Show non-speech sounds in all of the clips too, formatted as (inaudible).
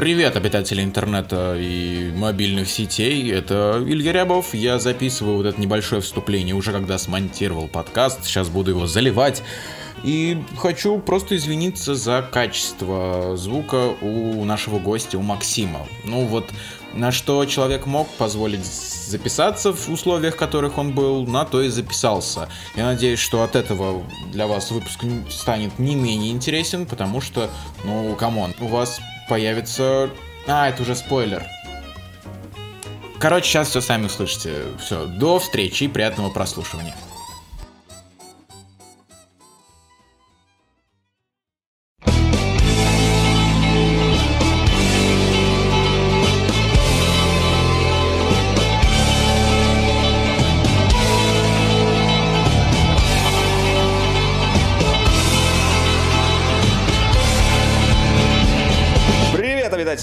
Привет, обитатели интернета и мобильных сетей. Это Илья Рябов. Я записываю вот это небольшое вступление уже когда смонтировал подкаст. Сейчас буду его заливать. И хочу просто извиниться за качество звука у нашего гостя, у Максима. Ну вот, на что человек мог позволить записаться в условиях, в которых он был, на то и записался. Я надеюсь, что от этого для вас выпуск станет не менее интересен, потому что, ну, come on, у вас появится... А, это уже спойлер. Короче, сейчас все сами услышите. Все, до встречи и приятного прослушивания.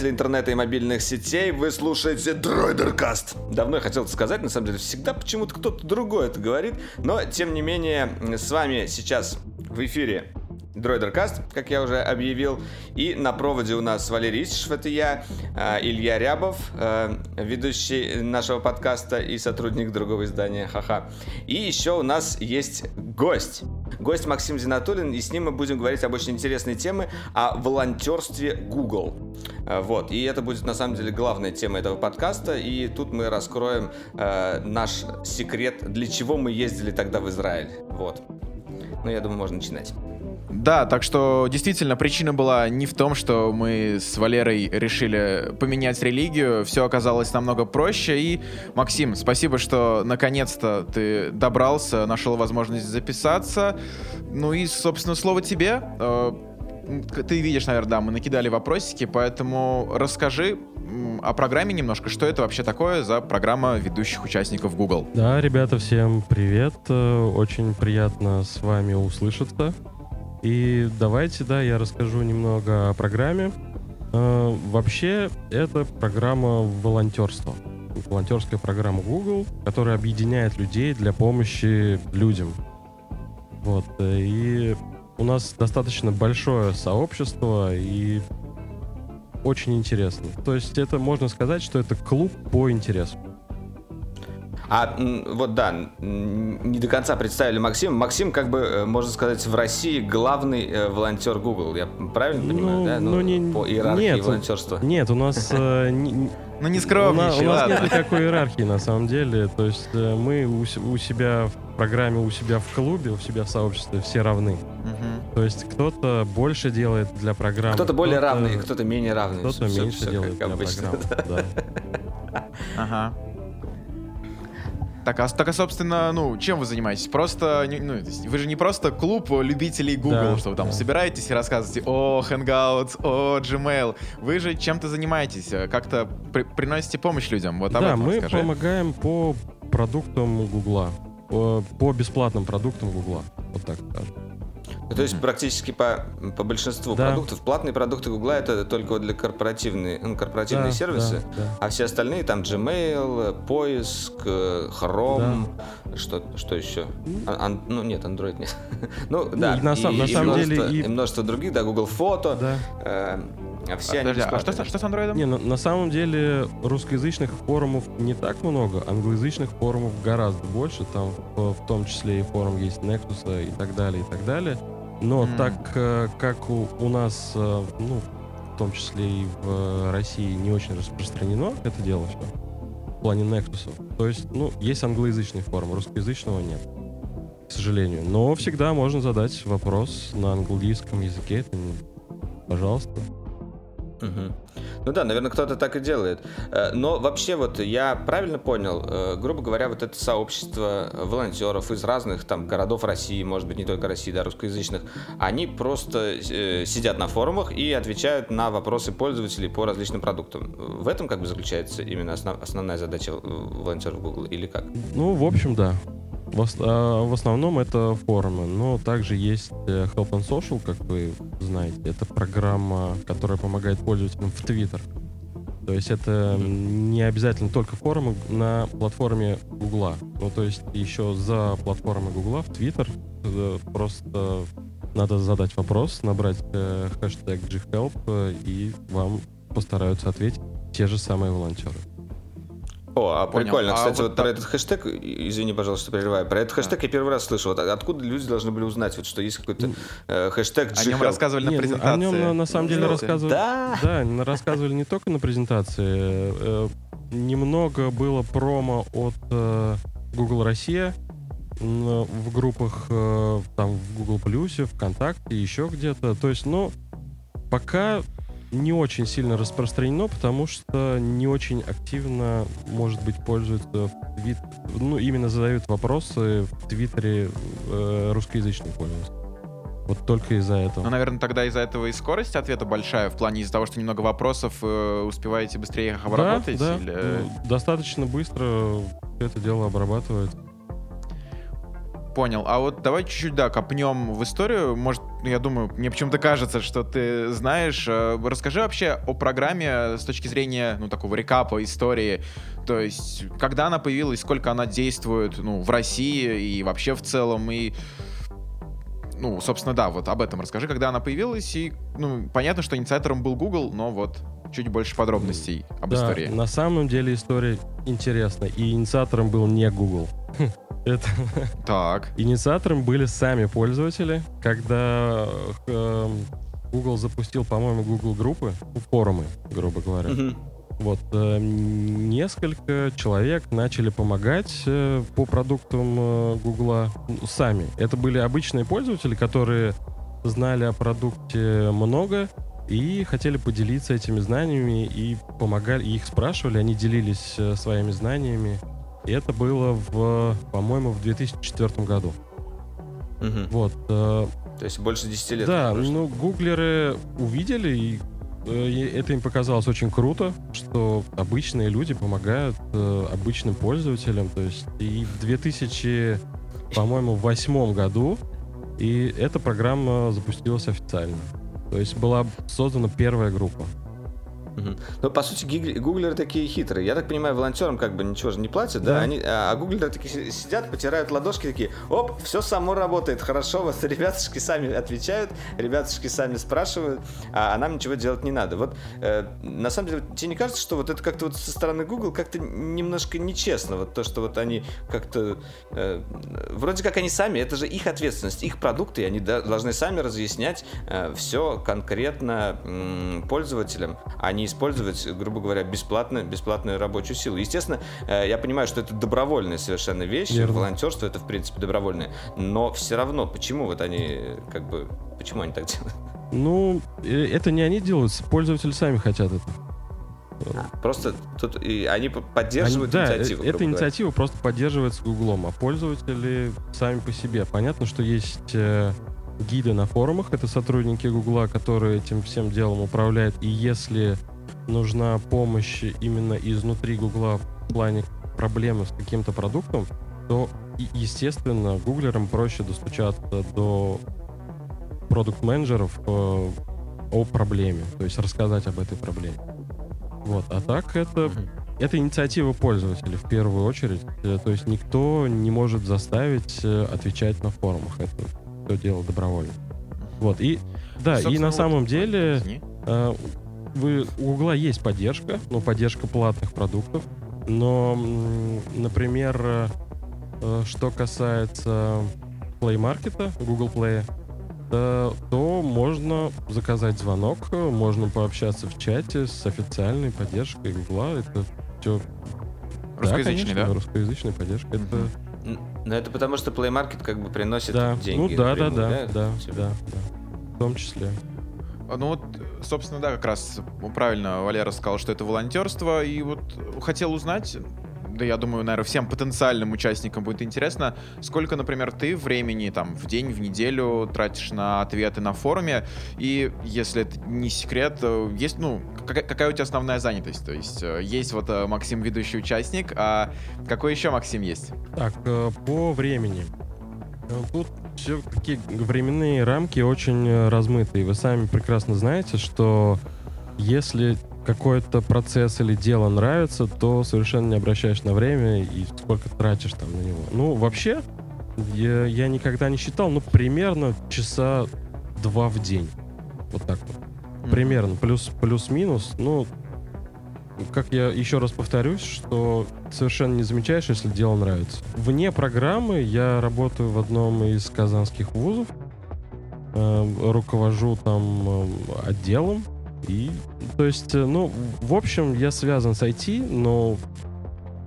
Обитатели интернета и мобильных сетей, вы слушаете Дройдеркаст. Давно я хотел это сказать, на самом деле, всегда почему-то кто-то другой это говорит, но, тем не менее, с вами сейчас в эфире Дроидеркаст, как я уже объявил. И на проводе у нас Валерий Исчев, это я, а, Илья Рябов, а, ведущий нашего подкаста и сотрудник другого издания «Ха-ха». И еще у нас есть гость. Гость Максим Зинатулин, и с ним мы будем говорить об очень интересной теме, о волонтерстве Google. А, вот, и это будет на самом деле главная тема этого подкаста, и тут мы раскроем э, наш секрет, для чего мы ездили тогда в Израиль. Вот. Ну, я думаю, можно начинать. Да, так что действительно причина была не в том, что мы с Валерой решили поменять религию, все оказалось намного проще. И, Максим, спасибо, что наконец-то ты добрался, нашел возможность записаться. Ну и, собственно, слово тебе. Э, ты видишь, наверное, да, мы накидали вопросики, поэтому расскажи о программе немножко. Что это вообще такое за программа ведущих участников Google? Да, ребята, всем привет. Э, очень приятно с вами услышаться. И давайте, да, я расскажу немного о программе. Э, вообще, это программа волонтерства. Волонтерская программа Google, которая объединяет людей для помощи людям. Вот. Э, и у нас достаточно большое сообщество и очень интересно. То есть это можно сказать, что это клуб по интересу. А вот да, не до конца представили Максим. Максим, как бы, э, можно сказать, в России главный э, волонтер Google. Я правильно ну, понимаю, да? Ну, ну не, по иерархии нет, волонтерства. Нет, у нас... Э, (laughs) ну не скромничай, У нас нет никакой иерархии на самом деле. То есть мы у себя в программе, у себя в клубе, у себя в сообществе все равны. То есть кто-то больше делает для программы. Кто-то более равный, кто-то менее равный. Кто-то меньше делает для программы. Ага. Так, а, так, а собственно, ну, чем вы занимаетесь? Просто, ну, вы же не просто клуб любителей Google, да, что вы там да. собираетесь и рассказываете о Hangouts, о Gmail. Вы же чем-то занимаетесь, э, как-то при приносите помощь людям. Вот об да, этом мы расскажи. помогаем по продуктам Гугла, по, по бесплатным продуктам Гугла, вот так скажем. Ну, то есть практически по, по большинству да. продуктов. Платные продукты Гугла это только для корпоративные, ну, корпоративные да, сервисы, да, да. а все остальные там Gmail, поиск, Chrome, да. что, что еще? А, ан, ну нет, Android нет. (laughs) ну, да, на, и, на и самом множество, деле и... и множество других, да, Google Фото. Да. Э, а все а, они подожди, а что, что с андроидом? Не, на, на самом деле русскоязычных форумов не так много, англоязычных форумов гораздо больше, там в, в том числе и форум есть Nexus и так далее, и так далее. Но mm. так э, как у, у нас, э, ну, в том числе и в России, не очень распространено это дело все, в плане Nexus, то есть, ну, есть англоязычный форум, русскоязычного нет, к сожалению. Но всегда можно задать вопрос на английском языке, это, пожалуйста. Угу. Ну да, наверное, кто-то так и делает. Э, но вообще вот я правильно понял, э, грубо говоря, вот это сообщество волонтеров из разных там городов России, может быть, не только России, да, русскоязычных, они просто э, сидят на форумах и отвечают на вопросы пользователей по различным продуктам. В этом как бы заключается именно основ, основная задача волонтеров Google или как? Ну, в общем, да. В, а, в основном это форумы, но также есть э, Help and Social, как вы знаете. Это программа, которая помогает пользователям в Twitter. То есть это не обязательно только форумы на платформе Гугла. Ну, то есть еще за платформой Гугла в Twitter э, просто надо задать вопрос, набрать э, хэштег ghelp, и вам постараются ответить те же самые волонтеры. О, а Понял. прикольно. А Кстати, вот, вот про этот хэштег, извини, пожалуйста, что прерываю, про этот хэштег я первый раз слышу. Вот откуда люди должны были узнать, вот, что есть какой-то э, хэштег О нем рассказывали Нет, на презентации. О нем на, на самом деле рассказывали. Да? Да, рассказывали не только на презентации. Э, немного было промо от э, Google Россия в группах э, там в Google Плюсе, ВКонтакте, еще где-то. То есть, ну, пока не очень сильно распространено, потому что не очень активно, может быть, пользуются в твит... ну, именно задают вопросы в Твиттере э, русскоязычным пользователям. Вот только из-за этого. Ну, наверное, тогда из-за этого и скорость ответа большая, в плане из-за того, что немного вопросов э, успеваете быстрее их обработать? Да, да. Или... Ну, достаточно быстро это дело обрабатывает понял. А вот давай чуть-чуть, да, копнем в историю. Может, я думаю, мне почему-то кажется, что ты знаешь. Э, расскажи вообще о программе с точки зрения, ну, такого рекапа истории. То есть, когда она появилась, сколько она действует, ну, в России и вообще в целом, и ну, собственно, да, вот об этом расскажи, когда она появилась, и, ну, понятно, что инициатором был Google, но вот чуть больше подробностей об да, истории. на самом деле история интересная, и инициатором был не Google. Это... (laughs) Так. Инициатором были сами пользователи, когда э, Google запустил, по-моему, Google группы, ну, форумы, грубо говоря. Угу. Вот э, несколько человек начали помогать э, по продуктам э, Гугла ну, сами. Это были обычные пользователи, которые знали о продукте много и хотели поделиться этими знаниями и помогали, и их спрашивали, они делились э, своими знаниями это было в, по-моему, в 2004 году. Угу. Вот. Э, То есть больше 10 лет. Да, ну, гуглеры увидели, и э, это им показалось очень круто, что обычные люди помогают э, обычным пользователям. То есть и в 2000, по-моему, восьмом году и эта программа запустилась официально. То есть была создана первая группа. Ну, по сути, гуглеры такие хитрые. Я так понимаю, волонтерам как бы ничего же не платят, да? да? Они, а, а гуглеры такие сидят, потирают ладошки, такие, оп, все само работает, хорошо, вот (laughs) ребятушки сами отвечают, ребятушки сами спрашивают, а, а нам ничего делать не надо. Вот, э, на самом деле, тебе не кажется, что вот это как-то вот со стороны Google как-то немножко нечестно, вот то, что вот они как-то, э, вроде как они сами, это же их ответственность, их продукты, и они должны сами разъяснять э, все конкретно э, пользователям, а не использовать, грубо говоря, бесплатно, бесплатную рабочую силу. Естественно, э, я понимаю, что это добровольная совершенно вещь, Верно. волонтерство это, в принципе, добровольное, но все равно, почему вот они, как бы, почему они так делают? Ну, э, это не они делают, пользователи сами хотят это. Просто тут и они поддерживают они, инициативу. Да, эта инициатива просто поддерживается Гуглом, а пользователи сами по себе. Понятно, что есть э, гиды на форумах, это сотрудники Гугла, которые этим всем делом управляют. И если нужна помощь именно изнутри Гугла в плане проблемы с каким-то продуктом, то, естественно, гуглерам проще достучаться до продукт-менеджеров э, о проблеме, то есть рассказать об этой проблеме. Вот, а так это это инициатива пользователя в первую очередь. Э, то есть никто не может заставить э, отвечать на форумах. Это все дело добровольно. Вот, и да, и на самом деле э, вы, у Гугла есть поддержка, ну, поддержка платных продуктов, но, например, э, что касается Play Market, Google Play, то, то можно заказать звонок, можно пообщаться в чате с официальной поддержкой Гугла. Это все... Русскоязычный, да? Конечно, да? Русскоязычная поддержка. Mm-hmm. Это но это потому, что Play Market как бы приносит да. деньги. Ну да, да, да, да, да, да, да. В том числе. Ну вот, собственно, да, как раз правильно Валера сказал, что это волонтерство. И вот хотел узнать, да я думаю, наверное, всем потенциальным участникам будет интересно, сколько, например, ты времени там в день, в неделю тратишь на ответы на форуме, и если это не секрет, э, есть, ну, какая, какая у тебя основная занятость? То есть э, есть вот э, Максим, ведущий участник, а какой еще Максим есть? Так, по времени. Тут все такие временные рамки очень размытые. Вы сами прекрасно знаете, что если какой-то процесс или дело нравится, то совершенно не обращаешь на время и сколько тратишь там на него. Ну, вообще, я, я никогда не считал, ну, примерно часа два в день. Вот так вот. примерно, плюс, плюс-минус. Ну, как я еще раз повторюсь, что совершенно не замечаешь, если дело нравится. Вне программы я работаю в одном из казанских вузов, э, руковожу там э, отделом. И, то есть, э, ну, в общем, я связан с IT, но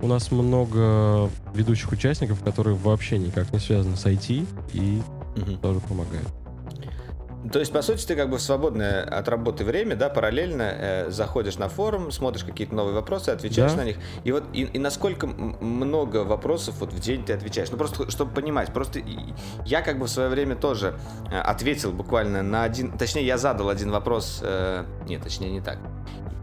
у нас много ведущих участников, которые вообще никак не связаны с IT и угу. тоже помогают. То есть, по сути, ты как бы в свободное от работы время, да, параллельно э, заходишь на форум, смотришь какие-то новые вопросы, отвечаешь да. на них. И вот и, и насколько много вопросов вот в день ты отвечаешь? Ну, просто чтобы понимать, просто я как бы в свое время тоже э, ответил буквально на один, точнее, я задал один вопрос, э, нет, точнее, не так.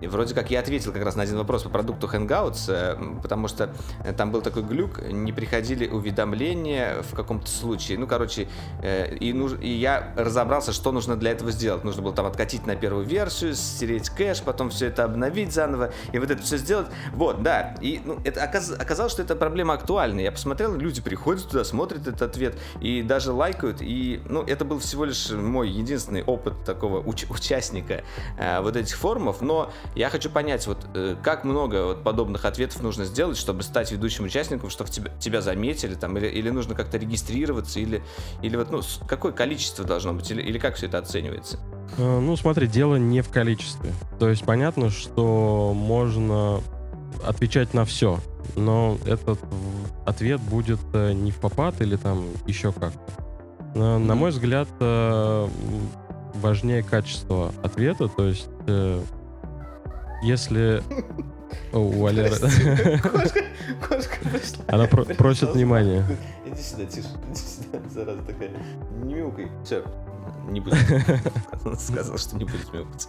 И вроде как я ответил как раз на один вопрос по продукту Hangouts, э, потому что э, там был такой глюк, не приходили уведомления в каком-то случае. Ну, короче, э, и, нуж... и я разобрался, что нужно для этого сделать. Нужно было там откатить на первую версию, стереть кэш, потом все это обновить заново, и вот это все сделать. Вот, да. И ну, это оказ... оказалось, что эта проблема актуальна. Я посмотрел, люди приходят туда, смотрят этот ответ и даже лайкают. И, ну, это был всего лишь мой единственный опыт такого уч... участника э, вот этих форумов, но я хочу понять, вот э, как много вот подобных ответов нужно сделать, чтобы стать ведущим участником, чтобы тебя, тебя заметили, там, или, или нужно как-то регистрироваться, или, или вот, ну, какое количество должно быть, или, или как все это оценивается? Э, ну, смотри, дело не в количестве. То есть понятно, что можно отвечать на все, но этот ответ будет э, не в попад или там еще как-то. На, на мой взгляд, важнее качество ответа, то есть если... О, у Валеры... Кошка, кошка пришла. Она про- просит внимания. Иди сюда, тише. Иди сюда, зараза такая. Не мяукай. Все, не будет. Сказал, что не будет мяукать.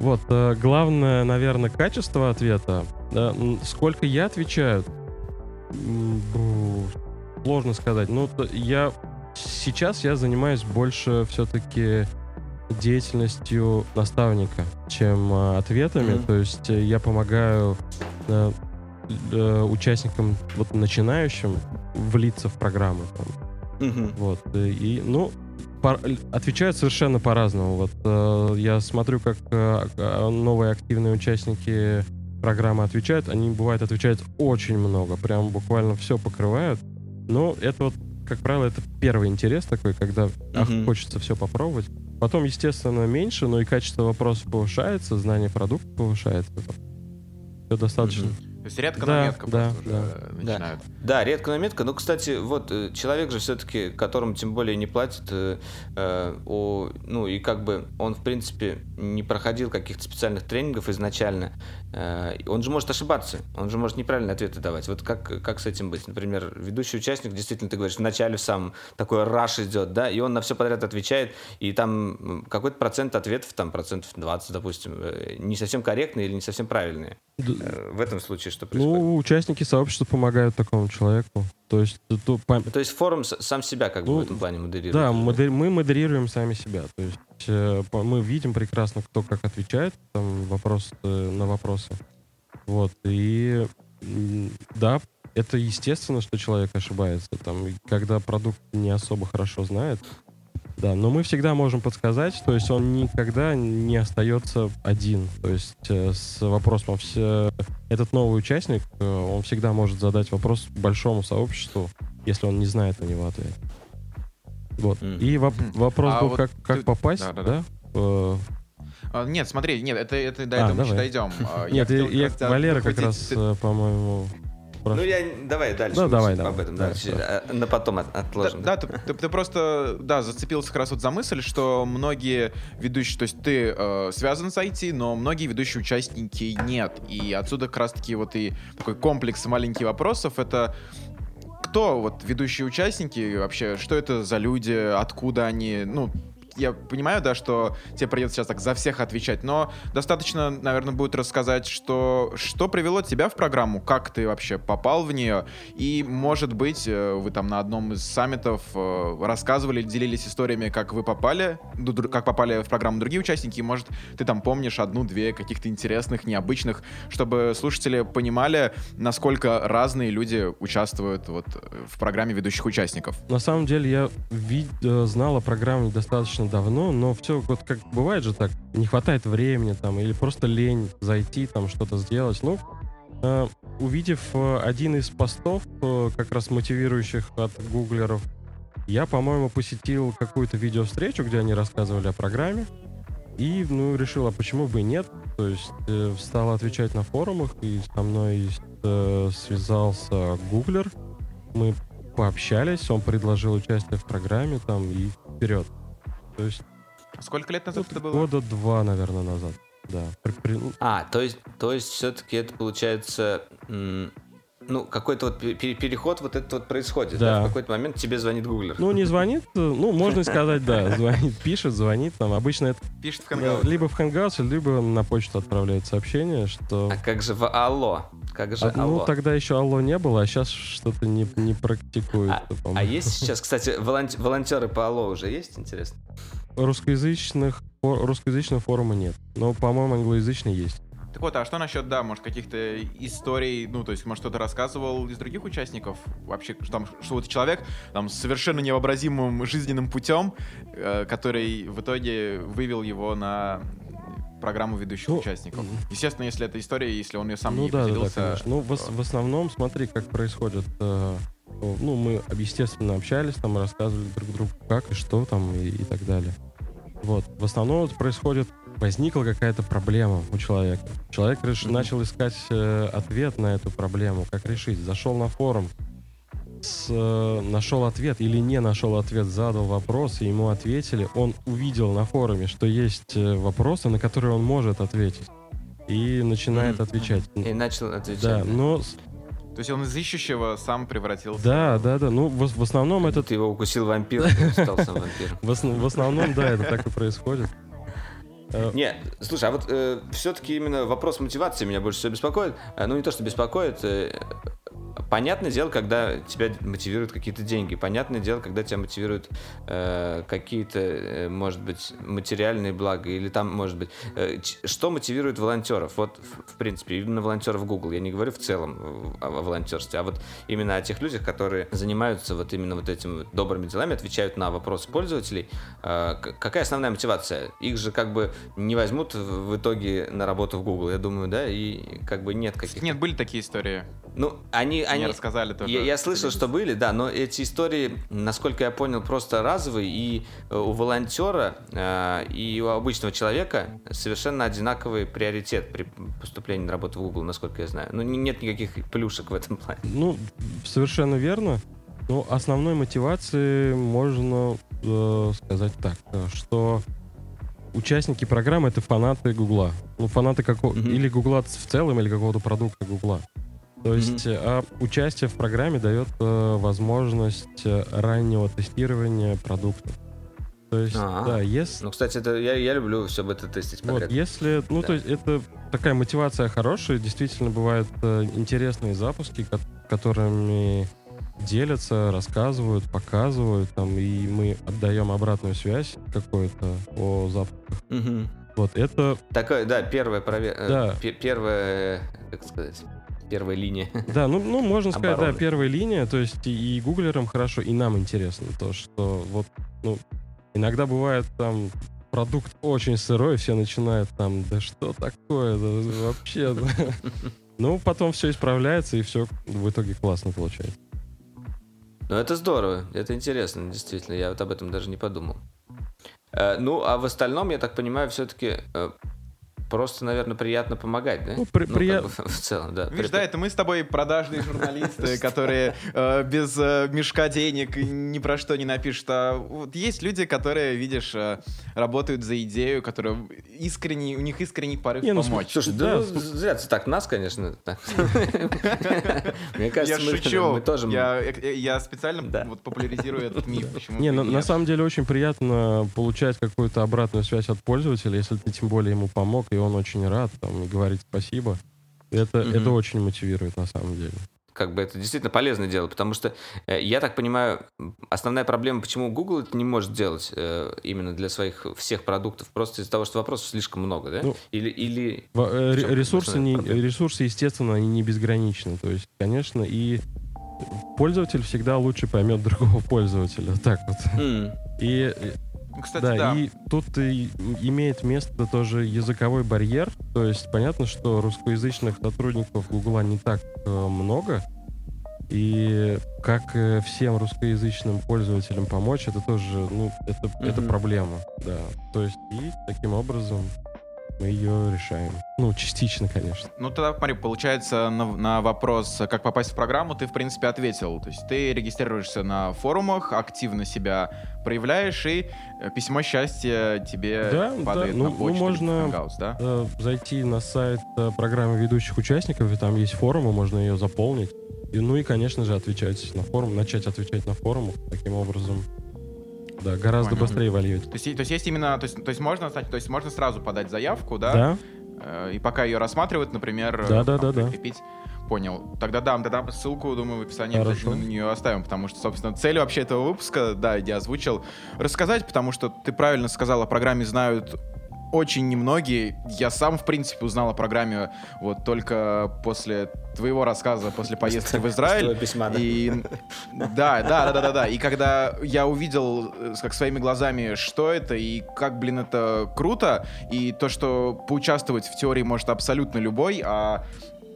Вот, э, главное, наверное, качество ответа. Да, сколько я отвечаю, сложно сказать. Ну, я сейчас я занимаюсь больше все-таки деятельностью наставника, чем э, ответами. Mm-hmm. То есть э, я помогаю э, участникам, вот начинающим, влиться в программу. Там. Mm-hmm. Вот. И, ну, по, отвечают совершенно по-разному. Вот э, я смотрю, как э, новые активные участники программы отвечают. Они, бывает, отвечают очень много. Прям буквально все покрывают. Но это вот, как правило, это первый интерес такой, когда ах, хочется все попробовать. Потом, естественно, меньше, но и качество вопросов повышается, знание продукта повышается. Все достаточно. Mm-hmm. То есть редко, да, но метко да, просто да. уже начинают. Да. да, редко, но метко. Ну, кстати, вот э, человек же все-таки, которому тем более не платят, э, э, о, ну и как бы он, в принципе, не проходил каких-то специальных тренингов изначально, он же может ошибаться, он же может неправильные ответы давать. Вот как, как с этим быть? Например, ведущий участник, действительно, ты говоришь, вначале сам такой раш идет, да, и он на все подряд отвечает, и там какой-то процент ответов, там процентов 20, допустим, э, не совсем корректные или не совсем правильные. Да. Э, в этом случае что происходит? Ну, участники сообщества помогают такому человеку. То есть, то, по... то есть форум сам себя как ну, бы в этом плане модерирует? Да, модер... мы модерируем сами себя. То есть э, мы видим прекрасно, кто как отвечает там, вопрос, э, на вопросы. Вот. И да, это естественно, что человек ошибается. Там, когда продукт не особо хорошо знает, да, но мы всегда можем подсказать, то есть он никогда не остается один. То есть э, с вопросом все, этот новый участник, э, он всегда может задать вопрос большому сообществу, если он не знает на него ответ. Вот. Mm-hmm. И воп- вопрос а был, вот как, как ты... попасть, да? да, да. да? Э... А, нет, смотри, нет, это, это до а, этого давай. еще дойдем. А, (laughs) нет, я, я, я Валера как раз, по-моему, Прошу. Ну, я давай дальше. Ну, давай, давай. Об этом, да. да а, на потом отложим. Да, да, да ты, ты, просто, да, зацепился как раз вот за мысль, что многие ведущие, то есть ты э, связан с IT, но многие ведущие участники нет. И отсюда как раз-таки вот и такой комплекс маленьких вопросов. Это кто вот ведущие участники вообще, что это за люди, откуда они, ну, я понимаю, да, что тебе придется сейчас так за всех отвечать, но достаточно, наверное, будет рассказать, что, что привело тебя в программу, как ты вообще попал в нее, и, может быть, э, вы там на одном из саммитов э, рассказывали, делились историями, как вы попали, как попали в программу другие участники, и, может, ты там помнишь одну-две каких-то интересных, необычных, чтобы слушатели понимали, насколько разные люди участвуют вот в программе ведущих участников. На самом деле я вид- э, знал о программе достаточно достаточно давно, но все, вот как бывает же так, не хватает времени там, или просто лень зайти там что-то сделать. Ну, э, увидев э, один из постов, э, как раз мотивирующих от гуглеров, я, по-моему, посетил какую-то видеовстречу, где они рассказывали о программе, и, ну, решил, а почему бы и нет? То есть э, стал отвечать на форумах, и со мной э, связался гуглер. Мы пообщались, он предложил участие в программе там и вперед. То есть... А сколько лет назад это было? Года два, наверное, назад. Да. При... А, то есть, то есть все-таки это получается ну, какой-то вот переход вот этот вот происходит, да. да? В какой-то момент тебе звонит гуглер. Ну, не звонит, ну, можно сказать, да, (laughs) звонит, пишет, звонит, там, обычно это... Пишет в Hangouts. Либо в Hangouts, либо на почту отправляет сообщение, что... А как же в Алло? Как же а, ну, Алло? Ну, тогда еще Алло не было, а сейчас что-то не, не практикуется, а, а есть сейчас, (laughs) кстати, волонт... волонтеры по Алло уже есть, интересно? Русскоязычных, русскоязычного форума нет, но, по-моему, англоязычный есть. Так вот, а что насчет, да, может, каких-то историй, ну, то есть, может, кто-то рассказывал из других участников вообще, что, там, что вот человек там с совершенно невообразимым жизненным путем, э, который в итоге вывел его на программу ведущих ну, участников. Естественно, если это история, если он ее сам ну, не да, поделился... Да, да, конечно. Ну, в, в основном, смотри, как происходит... Э, ну, мы, естественно, общались, там, рассказывали друг другу, как и что там, и, и так далее. Вот. В основном это происходит возникла какая-то проблема у человека. Человек реш... mm-hmm. начал искать э, ответ на эту проблему, как решить. Зашел на форум, э, нашел ответ или не нашел ответ, задал вопрос, и ему ответили. Он увидел на форуме, что есть э, вопросы, на которые он может ответить. И начинает mm-hmm. отвечать. И начал отвечать. Да, но то есть он из ищущего сам превратился. Да, да, да. Ну, в, в основном это... Ты его укусил вампир, стал сам вампиром. (laughs) В основном, да, это так и происходит. Э, не, слушай, а вот э, все-таки именно вопрос мотивации меня больше всего беспокоит. Ну, не то, что беспокоит, э, Понятное дело, когда тебя мотивируют какие-то деньги. Понятное дело, когда тебя мотивируют э, какие-то, э, может быть, материальные блага. Или там, может быть, э, что мотивирует волонтеров? Вот, в, в принципе, именно волонтеров Google. Я не говорю в целом о, о волонтерстве, а вот именно о тех людях, которые занимаются вот именно вот этими добрыми делами, отвечают на вопросы пользователей. Э, какая основная мотивация? Их же как бы не возьмут в итоге на работу в Google, я думаю, да? И как бы нет каких-то... Нет, были такие истории. Ну, они... они рассказали тоже. Я, я слышал, что были, да, но эти истории, насколько я понял, просто разовые, и э, у волонтера э, и у обычного человека совершенно одинаковый приоритет при поступлении на работу в Google, насколько я знаю. Ну, нет никаких плюшек в этом плане. Ну, совершенно верно. Ну, основной мотивации можно э, сказать так, э, что участники программы это фанаты Гугла. Ну, фанаты какого mm-hmm. или Гугла в целом, или какого-то продукта Гугла. То есть mm-hmm. участие в программе дает а, возможность э, раннего тестирования продуктов. То есть, А-а-а. да, если... Ну, кстати, это, я, я люблю все это тестить Вот, если, ну, да. то есть это такая мотивация хорошая, действительно бывают э, интересные запуски, ко- которыми делятся, рассказывают, показывают, там, и мы отдаем обратную связь какую-то о запусках. Угу. Вот это... Такое, да, первая проверка. Да. Первая, как сказать первая линия. Да, ну, ну можно сказать, да, первая линия, то есть и, и гуглерам хорошо, и нам интересно то, что вот, ну, иногда бывает там продукт очень сырой, все начинают там, да что такое, да, вообще, (laughs) Ну, потом все исправляется, и все в итоге классно получается. Ну, это здорово, это интересно, действительно, я вот об этом даже не подумал. Э, ну, а в остальном, я так понимаю, все-таки э, просто, наверное, приятно помогать, да? Ну, при, ну приятно. Как бы, (laughs) в целом, да. Видишь, да, это мы с тобой продажные журналисты, (laughs) которые э, без э, мешка денег ни про что не напишут. А вот есть люди, которые, видишь, э, работают за идею, которые искренне, у них искренний порыв ну, помочь. Слушай, да, зря ты так нас, конечно. (laughs) Мне кажется, мы тоже... Я специально популяризирую этот миф. Не, на самом деле очень приятно получать какую-то обратную связь от пользователя, если ты тем более ему помог, и он очень рад там, и говорит спасибо. Это, mm-hmm. это очень мотивирует на самом деле. Как бы это действительно полезное дело, потому что э, я так понимаю, основная проблема, почему Google это не может делать э, именно для своих всех продуктов, просто из-за того, что вопросов слишком много, да? Ну, или или э, ресурсы не ресурсы естественно они не безграничны, то есть конечно и пользователь всегда лучше поймет другого (laughs) пользователя, так вот. Mm. И Кстати, да, да. и тут и имеет место тоже языковой барьер. То есть понятно, что русскоязычных сотрудников Гугла не так э, много. И как э, всем русскоязычным пользователям помочь, это тоже, ну, это, это Мгм. проблема, да. То есть и таким образом мы ее решаем. Ну, частично, конечно. Ну, тогда, смотри, получается, на, на вопрос, как попасть в программу, ты, в принципе, ответил. То есть ты регистрируешься на форумах, активно себя проявляешь, и э, письмо счастья тебе Да, падает да, ну, на ну, почту в можно- Hangouts, да? Э, зайти на сайт э, программы ведущих участников, и там есть форумы, можно ее заполнить. И, ну и, конечно же, отвечать на форум, начать отвечать на форумах. Таким образом, да, гораздо Понял. быстрее вольете. То есть, то есть есть именно, то есть, то есть можно, то есть можно сразу подать заявку, да? Да, Э, И пока ее рассматривают, например, Да, да, да, да. прикрепить. Понял. Тогда дам, тогда ссылку, думаю, в описании Хорошо. на нее оставим, потому что, собственно, цель вообще этого выпуска, да, я озвучил, рассказать, потому что ты правильно сказал, о программе знают очень немногие. Я сам, в принципе, узнал о программе вот только после твоего рассказа, после поездки в Израиль. (laughs) Письма, да. И да, да, да, да, да, да. И когда я увидел, э, как своими глазами, что это и как, блин, это круто, и то, что поучаствовать в теории может абсолютно любой, а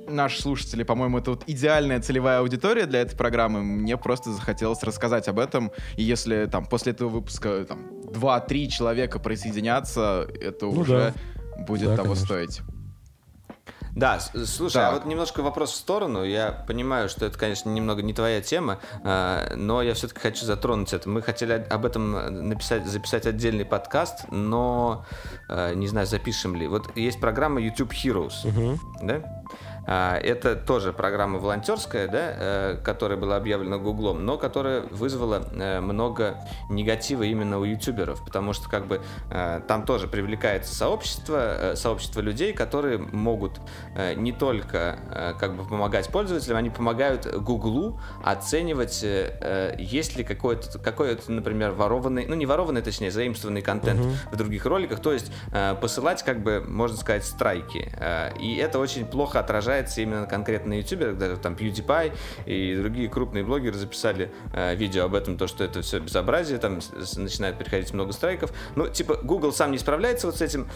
наши слушатели, по-моему, это вот идеальная целевая аудитория для этой программы. Мне просто захотелось рассказать об этом. И если там после этого выпуска там 2-3 человека присоединятся, это Ну уже будет Да, того конечно. стоить. Да, с- слушай, Так. а вот немножко вопрос в сторону. Я понимаю, что это, конечно, немного не твоя тема, а, но я все-таки хочу затронуть это. Мы хотели об этом написать, записать отдельный подкаст, но а, не знаю, запишем ли. Вот есть программа YouTube Heroes, Мгм. да? А, Это тоже программа волонтерская, да, э, которая была объявлена Гуглом, но которая вызвала э, много негатива именно у ютуберов, потому что как бы э, там тоже привлекается сообщество, сообщество людей, которые могут не только как бы помогать пользователям, они помогают Гуглу оценивать, есть ли какой-то, какой-то, например, ворованный, ну не ворованный, точнее, заимствованный контент Мгм. в других роликах, то есть посылать, как бы, можно сказать, страйки. И это очень плохо отражается именно конкретно на ютуберах, даже там PewDiePie и другие крупные блогеры записали э, видео об этом, то, что это все безобразие, там начинает приходить много страйков. Ну, типа, Google сам не справляется вот с этим,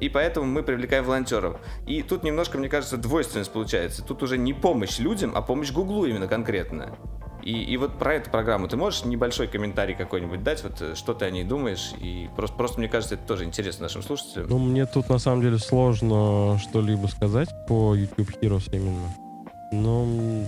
и поэтому мы привлекаем волонтеров. И тут немножко, мне кажется, двойственность получается. Тут уже не помощь людям, а помощь Гуглу именно конкретно. И, и вот про эту программу ты можешь небольшой комментарий какой-нибудь дать, вот э, что ты о ней думаешь, и просто, просто мне кажется, это тоже интересно нашим слушателям. Ну, мне тут на самом деле сложно что-либо сказать по YouTube Heroes именно. Ну,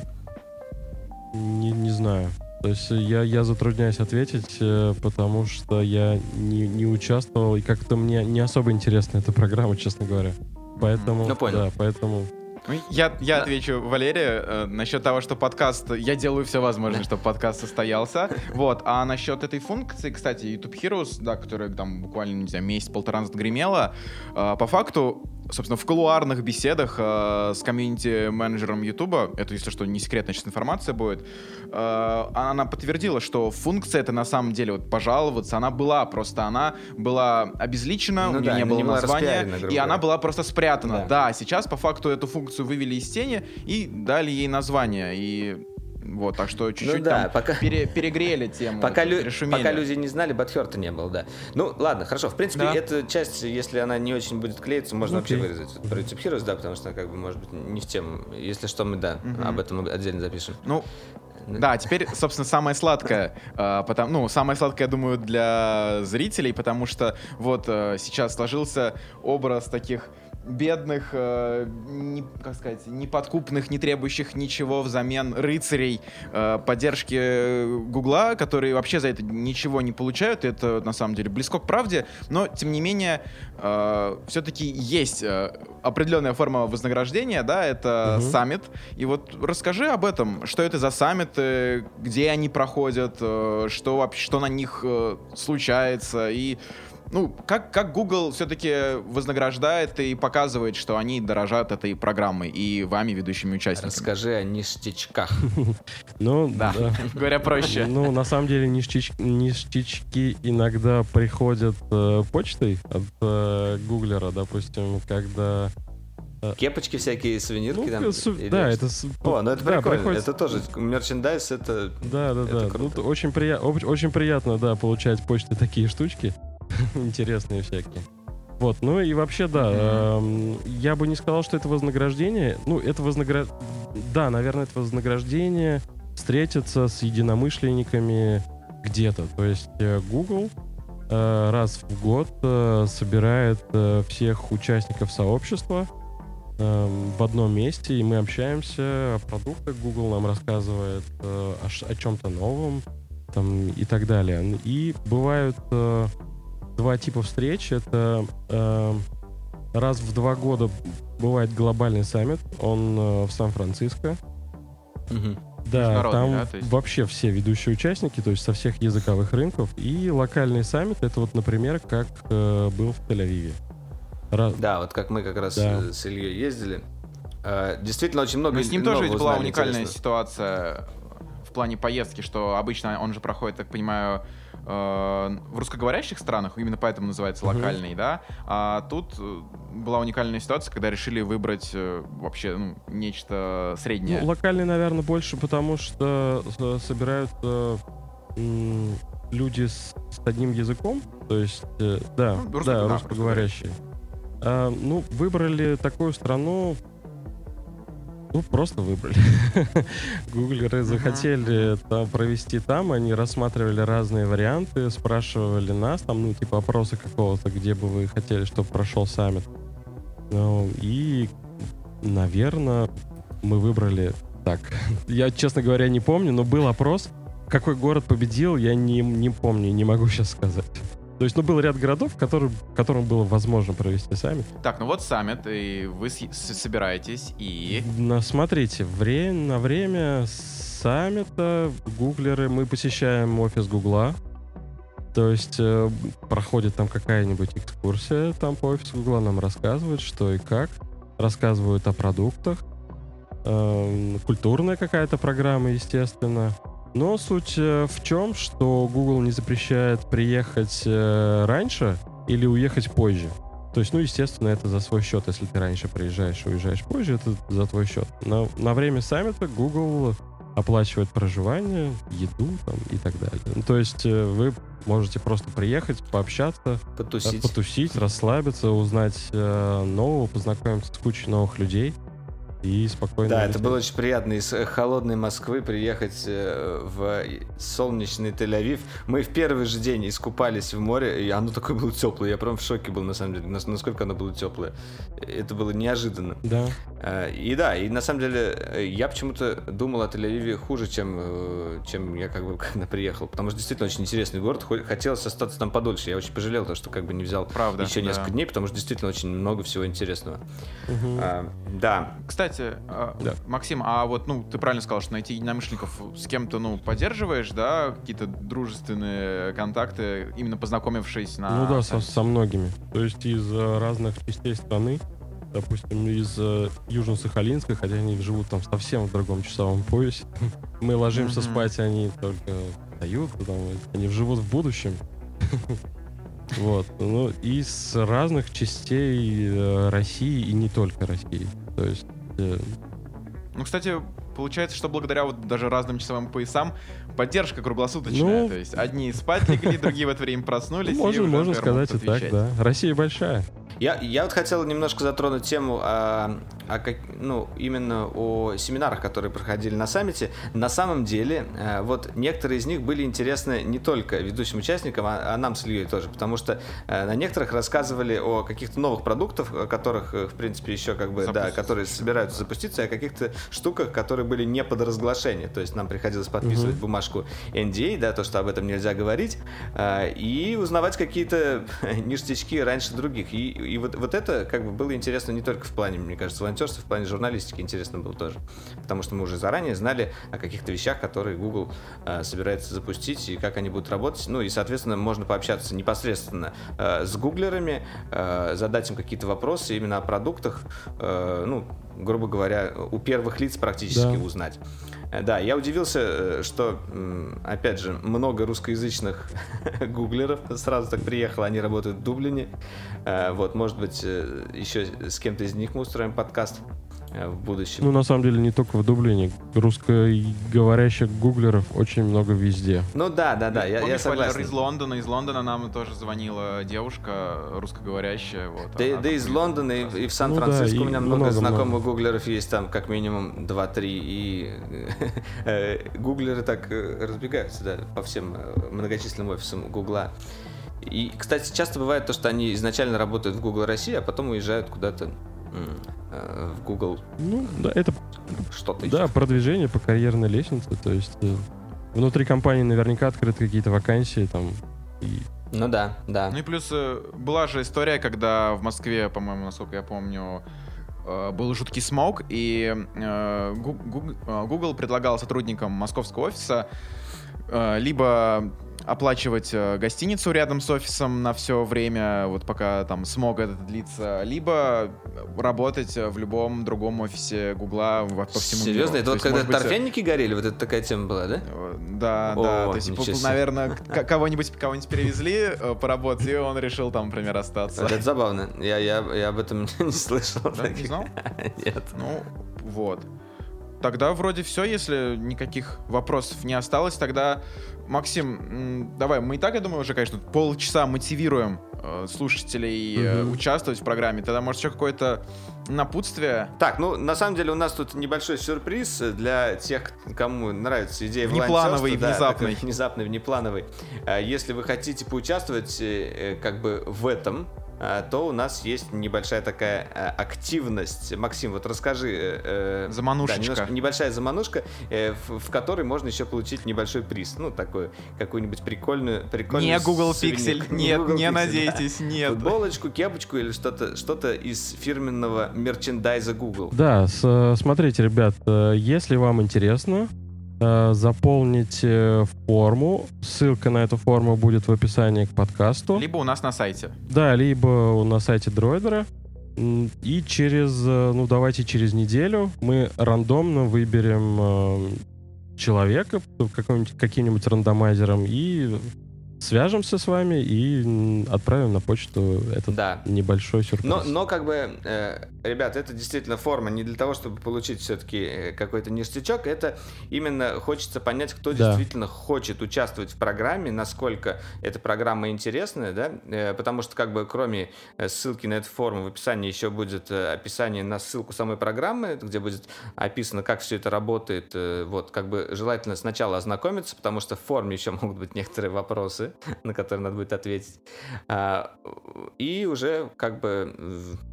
не, не знаю. То есть я, я затрудняюсь ответить, э, потому что я не, не участвовал, и как-то мне не особо интересна эта программа, честно говоря. Поэтому, Ну, понял. да, поэтому... Ну, Я, я отвечу Валерия э, насчет того, что подкаст... Я делаю все возможное, чтобы подкаст состоялся. Вот. А насчет этой функции, кстати, YouTube Heroes, да, которая там буквально, не знаю, месяц-полтора назад гремела, э, по факту, собственно, в кулуарных беседах э, с комьюнити-менеджером YouTube, это, если что, не секретная сейчас информация будет, э, она подтвердила, что функция это на самом деле вот пожаловаться, она была, просто она была обезличена, Ну у нее да, не было не названия, и она была просто спрятана. Да. Да, сейчас по факту эту функцию вывели из тени и дали ей название. И вот, так что чуть-чуть Ну да, пока- пере- перегрели (laughs) тему. Пока, лю- пока люди не знали, Батхерта не было, да. Ну, ладно, хорошо. В принципе, Да. эта часть, если она не очень будет клеиться, можно Ну, вообще вырезать. Про YouTube Heroes, да, потому что, как бы, может быть, не в тему. Если что, мы, да, Мгм. об этом отдельно запишем. Ну, да, теперь, собственно, самое сладкое. а, потом, ну, самое сладкое, я думаю, для зрителей, потому что вот а, сейчас сложился образ таких бедных, э, не, как сказать, неподкупных, не требующих ничего взамен рыцарей э, поддержки Гугла, которые вообще за это ничего не получают. и Это на самом деле близко к правде, но тем не менее все-таки есть э, определенная форма вознаграждения, да, это Мгм. саммит. И вот расскажи об этом, что это за саммиты, где они проходят, э, что вообще, что на них э, случается и ну, как, как Google все-таки вознаграждает и показывает, что они дорожат этой программой и вами, ведущими участниками? Расскажи о ништячках. (laughs) Ну, Да, (laughs) говоря проще. Ну, на самом деле, ништяч- ништячки иногда приходят э, почтой от э, гуглера, допустим, когда Кепочки всякие, сувенирки Ну, там. су- или да, это... О, ну это да, прикольно. приходится- Это тоже мерчендайз, это... Да, да, Это да. круто. Ну, очень, прия... очень приятно, да, получать почты такие штучки. (laughs) Интересные всякие. Вот, ну и вообще, да, эм, я бы не сказал, что это вознаграждение. Ну, это вознаграждение... Да, наверное, это вознаграждение встретиться с единомышленниками где-то. То есть э, Google э, раз в год э, собирает э, всех участников сообщества эм, в одном месте, и мы общаемся о продуктах. Google нам рассказывает э, о, чем-то новом там, и так далее. И бывают э, два типа встреч. Это э, раз в два года бывает глобальный саммит. Он э, в Сан-Франциско. Мгм. Да, там да, есть? вообще все ведущие участники, то есть со всех языковых рынков. И локальный саммит, это вот, например, как э, был в Тель-Авиве. Ра- Да, вот как мы как раз Да. э, с Ильей ездили. Э, Действительно, очень много Но с ним тоже ведь была уникальная интересного. ситуация в плане поездки, что обычно он же проходит, так понимаю, в русскоговорящих странах, именно поэтому называется локальный, да. А тут э, была уникальная ситуация, когда решили выбрать э, вообще ну, нечто среднее. Ну, локальный, наверное, больше, потому что э, собирают э, м, люди с, с одним языком, то есть, э, да, Ну, русско- да, да, русскоговорящие. А, ну, выбрали такую страну, ну, просто выбрали. (laughs) Гуглеры захотели там провести там, они рассматривали разные варианты, спрашивали нас, там, ну, типа опроса какого-то, где бы вы хотели, чтобы прошел саммит. Ну, и, наверное, мы выбрали так. (laughs) Я, честно говоря, не помню, но был опрос. Какой город победил, я не, не помню, не могу сейчас сказать. То есть, ну, был ряд городов, в которым, было возможно провести саммит. Так, ну вот саммит, и вы с- собираетесь, и... Но смотрите, вре- на время саммита гуглеры, мы посещаем офис Гугла. То есть э, проходит там какая-нибудь экскурсия там по офису Гугла, нам рассказывают, что и как. Рассказывают о продуктах. Эм, культурная какая-то программа, естественно. Но суть э, в чем, что Google не запрещает приехать э, раньше или уехать позже. То есть, ну, естественно, это за свой счет. Если ты раньше приезжаешь и уезжаешь позже, это за твой счет. На, на время саммита Google оплачивает проживание, еду там, и так далее. Ну, то есть э, вы можете просто приехать, пообщаться, Потусить. потусить, расслабиться, узнать э, нового, познакомиться с кучей новых людей и спокойно... Да, это было очень приятно из э, холодной Москвы приехать э, в солнечный Тель-Авив. Мы в первый же день искупались в море, и оно такое было теплое. Я прям в шоке был, на самом деле, нас- насколько оно было теплое. Это было неожиданно. Да. Э, И да, и на самом деле э, я почему-то думал о Тель-Авиве хуже, чем, э, чем я как бы (laughs) когда приехал. Потому что действительно очень интересный город. Хо- Хотелось остаться там подольше. Я очень пожалел, то, что как бы не взял Правда, еще да. несколько дней, потому что действительно очень много всего интересного. Мгм. А, Да, Кстати, э, Да. Максим, а вот, ну, ты правильно сказал, что найти единомышленников с кем-то, ну, поддерживаешь, да, какие-то дружественные контакты, именно познакомившись на... Ну да, со, со многими. То есть из э, разных частей страны, допустим, из э, Южно-Сахалинска, хотя они живут там совсем в другом часовом поясе. (laughs) Мы ложимся Мгм. спать, они только встают, там, они живут в будущем. (laughs) Вот. Ну, из разных частей э, России и не только России. То есть Ну, кстати, получается, что благодаря вот даже разным часовым поясам поддержка круглосуточная. Ну, то есть одни спать легли, другие в это время проснулись. и можно, уже, можно сказать и так, да. Россия большая. Я, я вот хотел немножко затронуть тему о, о как, ну, именно о семинарах, которые проходили на саммите. На самом деле, э, вот некоторые из них были интересны не только ведущим участникам, а, а нам с Ильей тоже, потому что э, на некоторых рассказывали о каких-то новых продуктах, о которых, э, в принципе, еще как бы, да, которые собираются запуститься, и о каких-то штуках, которые были не под разглашение. То есть нам приходилось подписывать Мгм. Бумажку NDA, да, то, что об этом нельзя говорить, э, и узнавать какие-то (laughs) ништячки раньше других. И, и вот, вот это как бы было интересно не только в плане, мне кажется, волонтерства, в плане журналистики интересно было тоже. Потому что мы уже заранее знали о каких-то вещах, которые Google э, собирается запустить и как они будут работать. Ну и, соответственно, можно пообщаться непосредственно с гуглерами, задать им какие-то вопросы именно о продуктах, ну, грубо говоря, у первых лиц практически Да. узнать. Э, Да, я удивился, э, что, опять же, много русскоязычных (laughs) гуглеров сразу так приехало, они работают в Дублине. Э, Вот, может быть, еще с кем-то из них мы устроим подкаст в будущем. Ну, на самом деле, не только в Дублине. Русскоговорящих гуглеров очень много везде. Ну да, да, да, я, я согласен. из Лондона, из Лондона нам тоже звонила девушка русскоговорящая. Вот, Да, она да из Лондона и, и в Ну Сан-Франциско да, у меня много, много, знакомых много. гуглеров есть, там как минимум 2-3, и (laughs) э, гуглеры так э, разбегаются, да, по всем э, многочисленным офисам Гугла. И, кстати, часто бывает то, что они изначально работают в Google России, а потом уезжают куда-то э, в Google Ну, да, это что-то да, еще. продвижение по карьерной лестнице. То есть э, внутри компании наверняка открыты какие-то вакансии там. И Ну да, да. Ну и плюс э, была же история, когда в Москве, по-моему, насколько я помню, э, был жуткий смог, и э, э, Google предлагал сотрудникам московского офиса э, либо оплачивать э, гостиницу рядом с офисом на все время, вот пока там смог этот длится, либо работать в любом другом офисе Гугла во- по всему миру. Серьезно? Это То вот есть, когда быть, э, торфяники горели, вот это такая тема была, да? Э, Да, О, да. То есть, себе. наверное, (laughs) кого-нибудь кого-нибудь перевезли по работе, и он решил там, например, остаться. Это забавно. Я, я, я об этом (laughs) не слышал. Да, не знал? (laughs) Нет. Ну, вот. Тогда вроде все, если никаких вопросов не осталось, тогда, Максим, давай, мы и так, я думаю, уже, конечно, полчаса мотивируем э, слушателей э, Мгм. участвовать в программе. Тогда, может, еще какое-то напутствие? Так, ну, на самом деле у нас тут небольшой сюрприз для тех, кому нравится идея Внеплановый волонтерства, да, внезапный. внезапный, внеплановый. А Если вы хотите поучаствовать э, э, как бы в этом, то у нас есть небольшая такая э, активность. Максим, вот расскажи. э, э, Заманушечка. да, немножко небольшая заманушка, в, в которой можно еще получить небольшой приз. Ну, такой, какую-нибудь прикольную, прикольную Не Google сувенир. Pixel, нет, Google не Pixel, да. надейтесь, нет. Футболочку, кепочку или что-то что из фирменного мерчендайза Google. Да, с- смотрите, ребят, если вам интересно, э, заполните форму. Ссылка на эту форму будет в описании к подкасту. Либо у нас на сайте. Да, либо на сайте Дроидера. И через, э, ну давайте через неделю мы рандомно выберем э, человека каким-нибудь, каким-нибудь рандомайзером и свяжемся с вами и отправим на почту этот Да. небольшой сюрприз. Но, но как бы, э, ребят, это действительно форма не для того, чтобы получить все-таки какой-то ништячок, это именно хочется понять, кто Да. действительно хочет участвовать в программе, насколько эта программа интересная, да, Э, потому что как бы кроме э, ссылки на эту форму в описании еще будет э, описание на ссылку самой программы, где будет описано, как все это работает, э, вот, как бы желательно сначала ознакомиться, потому что в форме еще могут быть некоторые вопросы, (laughs) на которые надо будет ответить. А, И уже как бы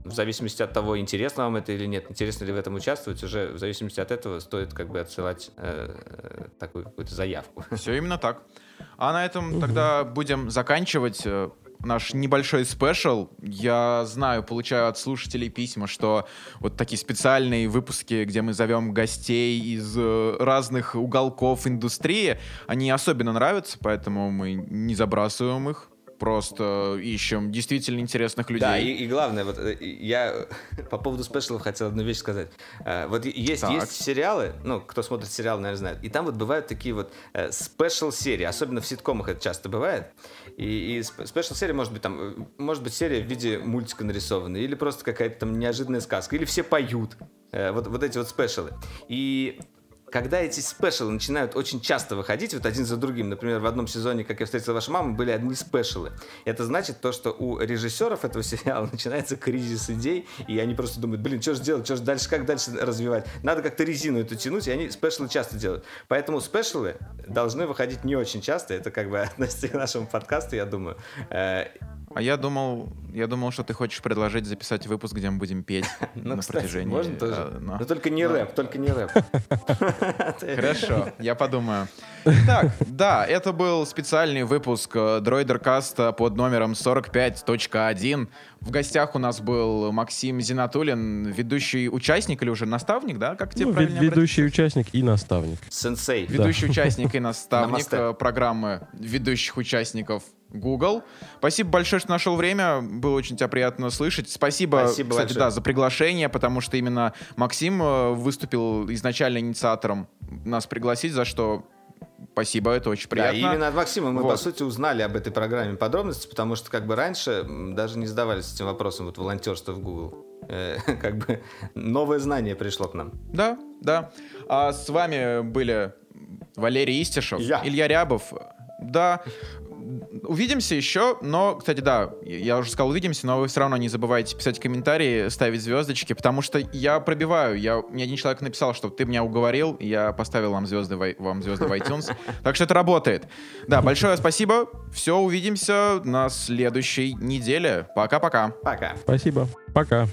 в- зависимости от того, интересно вам это или нет, интересно ли в этом участвовать, уже в зависимости от этого стоит как бы отсылать э, такую какую-то заявку. Все именно так. А на этом тогда будем заканчивать э, наш небольшой спешл. Я знаю, получаю от слушателей письма, что вот такие специальные выпуски, где мы зовем гостей из э, разных уголков индустрии, они особенно нравятся, поэтому мы не забрасываем их. Просто ищем действительно интересных людей. Да, и, и главное, вот э, я (laughs) по поводу спешлов хотел одну вещь сказать. Э, Вот есть, Так. есть сериалы, ну, кто смотрит сериалы, наверное, знает, и там вот бывают такие вот э, спешл-серии, особенно в ситкомах это часто бывает. И, и сп- спешл-серия может быть там, может быть серия в виде мультика нарисованная, или просто какая-то там неожиданная сказка, или все поют. Вот, вот эти вот спешалы. И когда эти спешалы начинают очень часто выходить, вот один за другим, например, в одном сезоне, как я встретил вашу маму, были одни спешалы. Это значит то, что у режиссеров этого (laughs) сериала начинается кризис идей, и они просто думают, блин, что же делать, что же дальше, как дальше развивать? Надо как-то резину эту тянуть, и они спешалы часто делают. Поэтому спешалы должны выходить не очень часто, это как бы (laughs) относится к нашему подкасту, я думаю. Э, А я думал, я думал, что ты хочешь предложить записать выпуск, где мы будем петь (laughs) Ну, на кстати, протяжении. можно тоже. э, но- Но только не но- рэп, только не рэп. (laughs) Хорошо, я подумаю. Так, да, это был специальный выпуск Дроидеркаста под номером 45.1. В гостях у нас был Максим Зинатулин, ведущий участник или уже наставник, да? Как тебе Ну, правильно ведущий участник и наставник. Сенсей. Ведущий участник и наставник э, программы ведущих участников Google. Спасибо большое, что нашел время. было очень тебя приятно слышать. Спасибо, Спасибо кстати, большое. да, за приглашение, потому что именно Максим э, выступил изначально инициатором нас пригласить, за что спасибо, это очень Да, приятно. и именно от Максима мы, Вот. по сути, узнали об этой программе подробности, потому что как бы раньше даже не задавались этим вопросом вот волонтерства в Google. Э, (laughs) Как бы новое знание пришло к нам. Да, да. А с вами были Валерий Истишев, Я. Илья Рябов. Да. Увидимся еще, но, кстати, да, я уже сказал увидимся, но вы все равно не забывайте писать комментарии, ставить звездочки, потому что я пробиваю. Я, мне один человек написал, что ты меня уговорил, я поставил вам звезды, вам звезды в iTunes. (laughs) Так что это работает. Да, большое спасибо. Все, увидимся на следующей неделе. Пока-пока. Пока. Спасибо. Пока.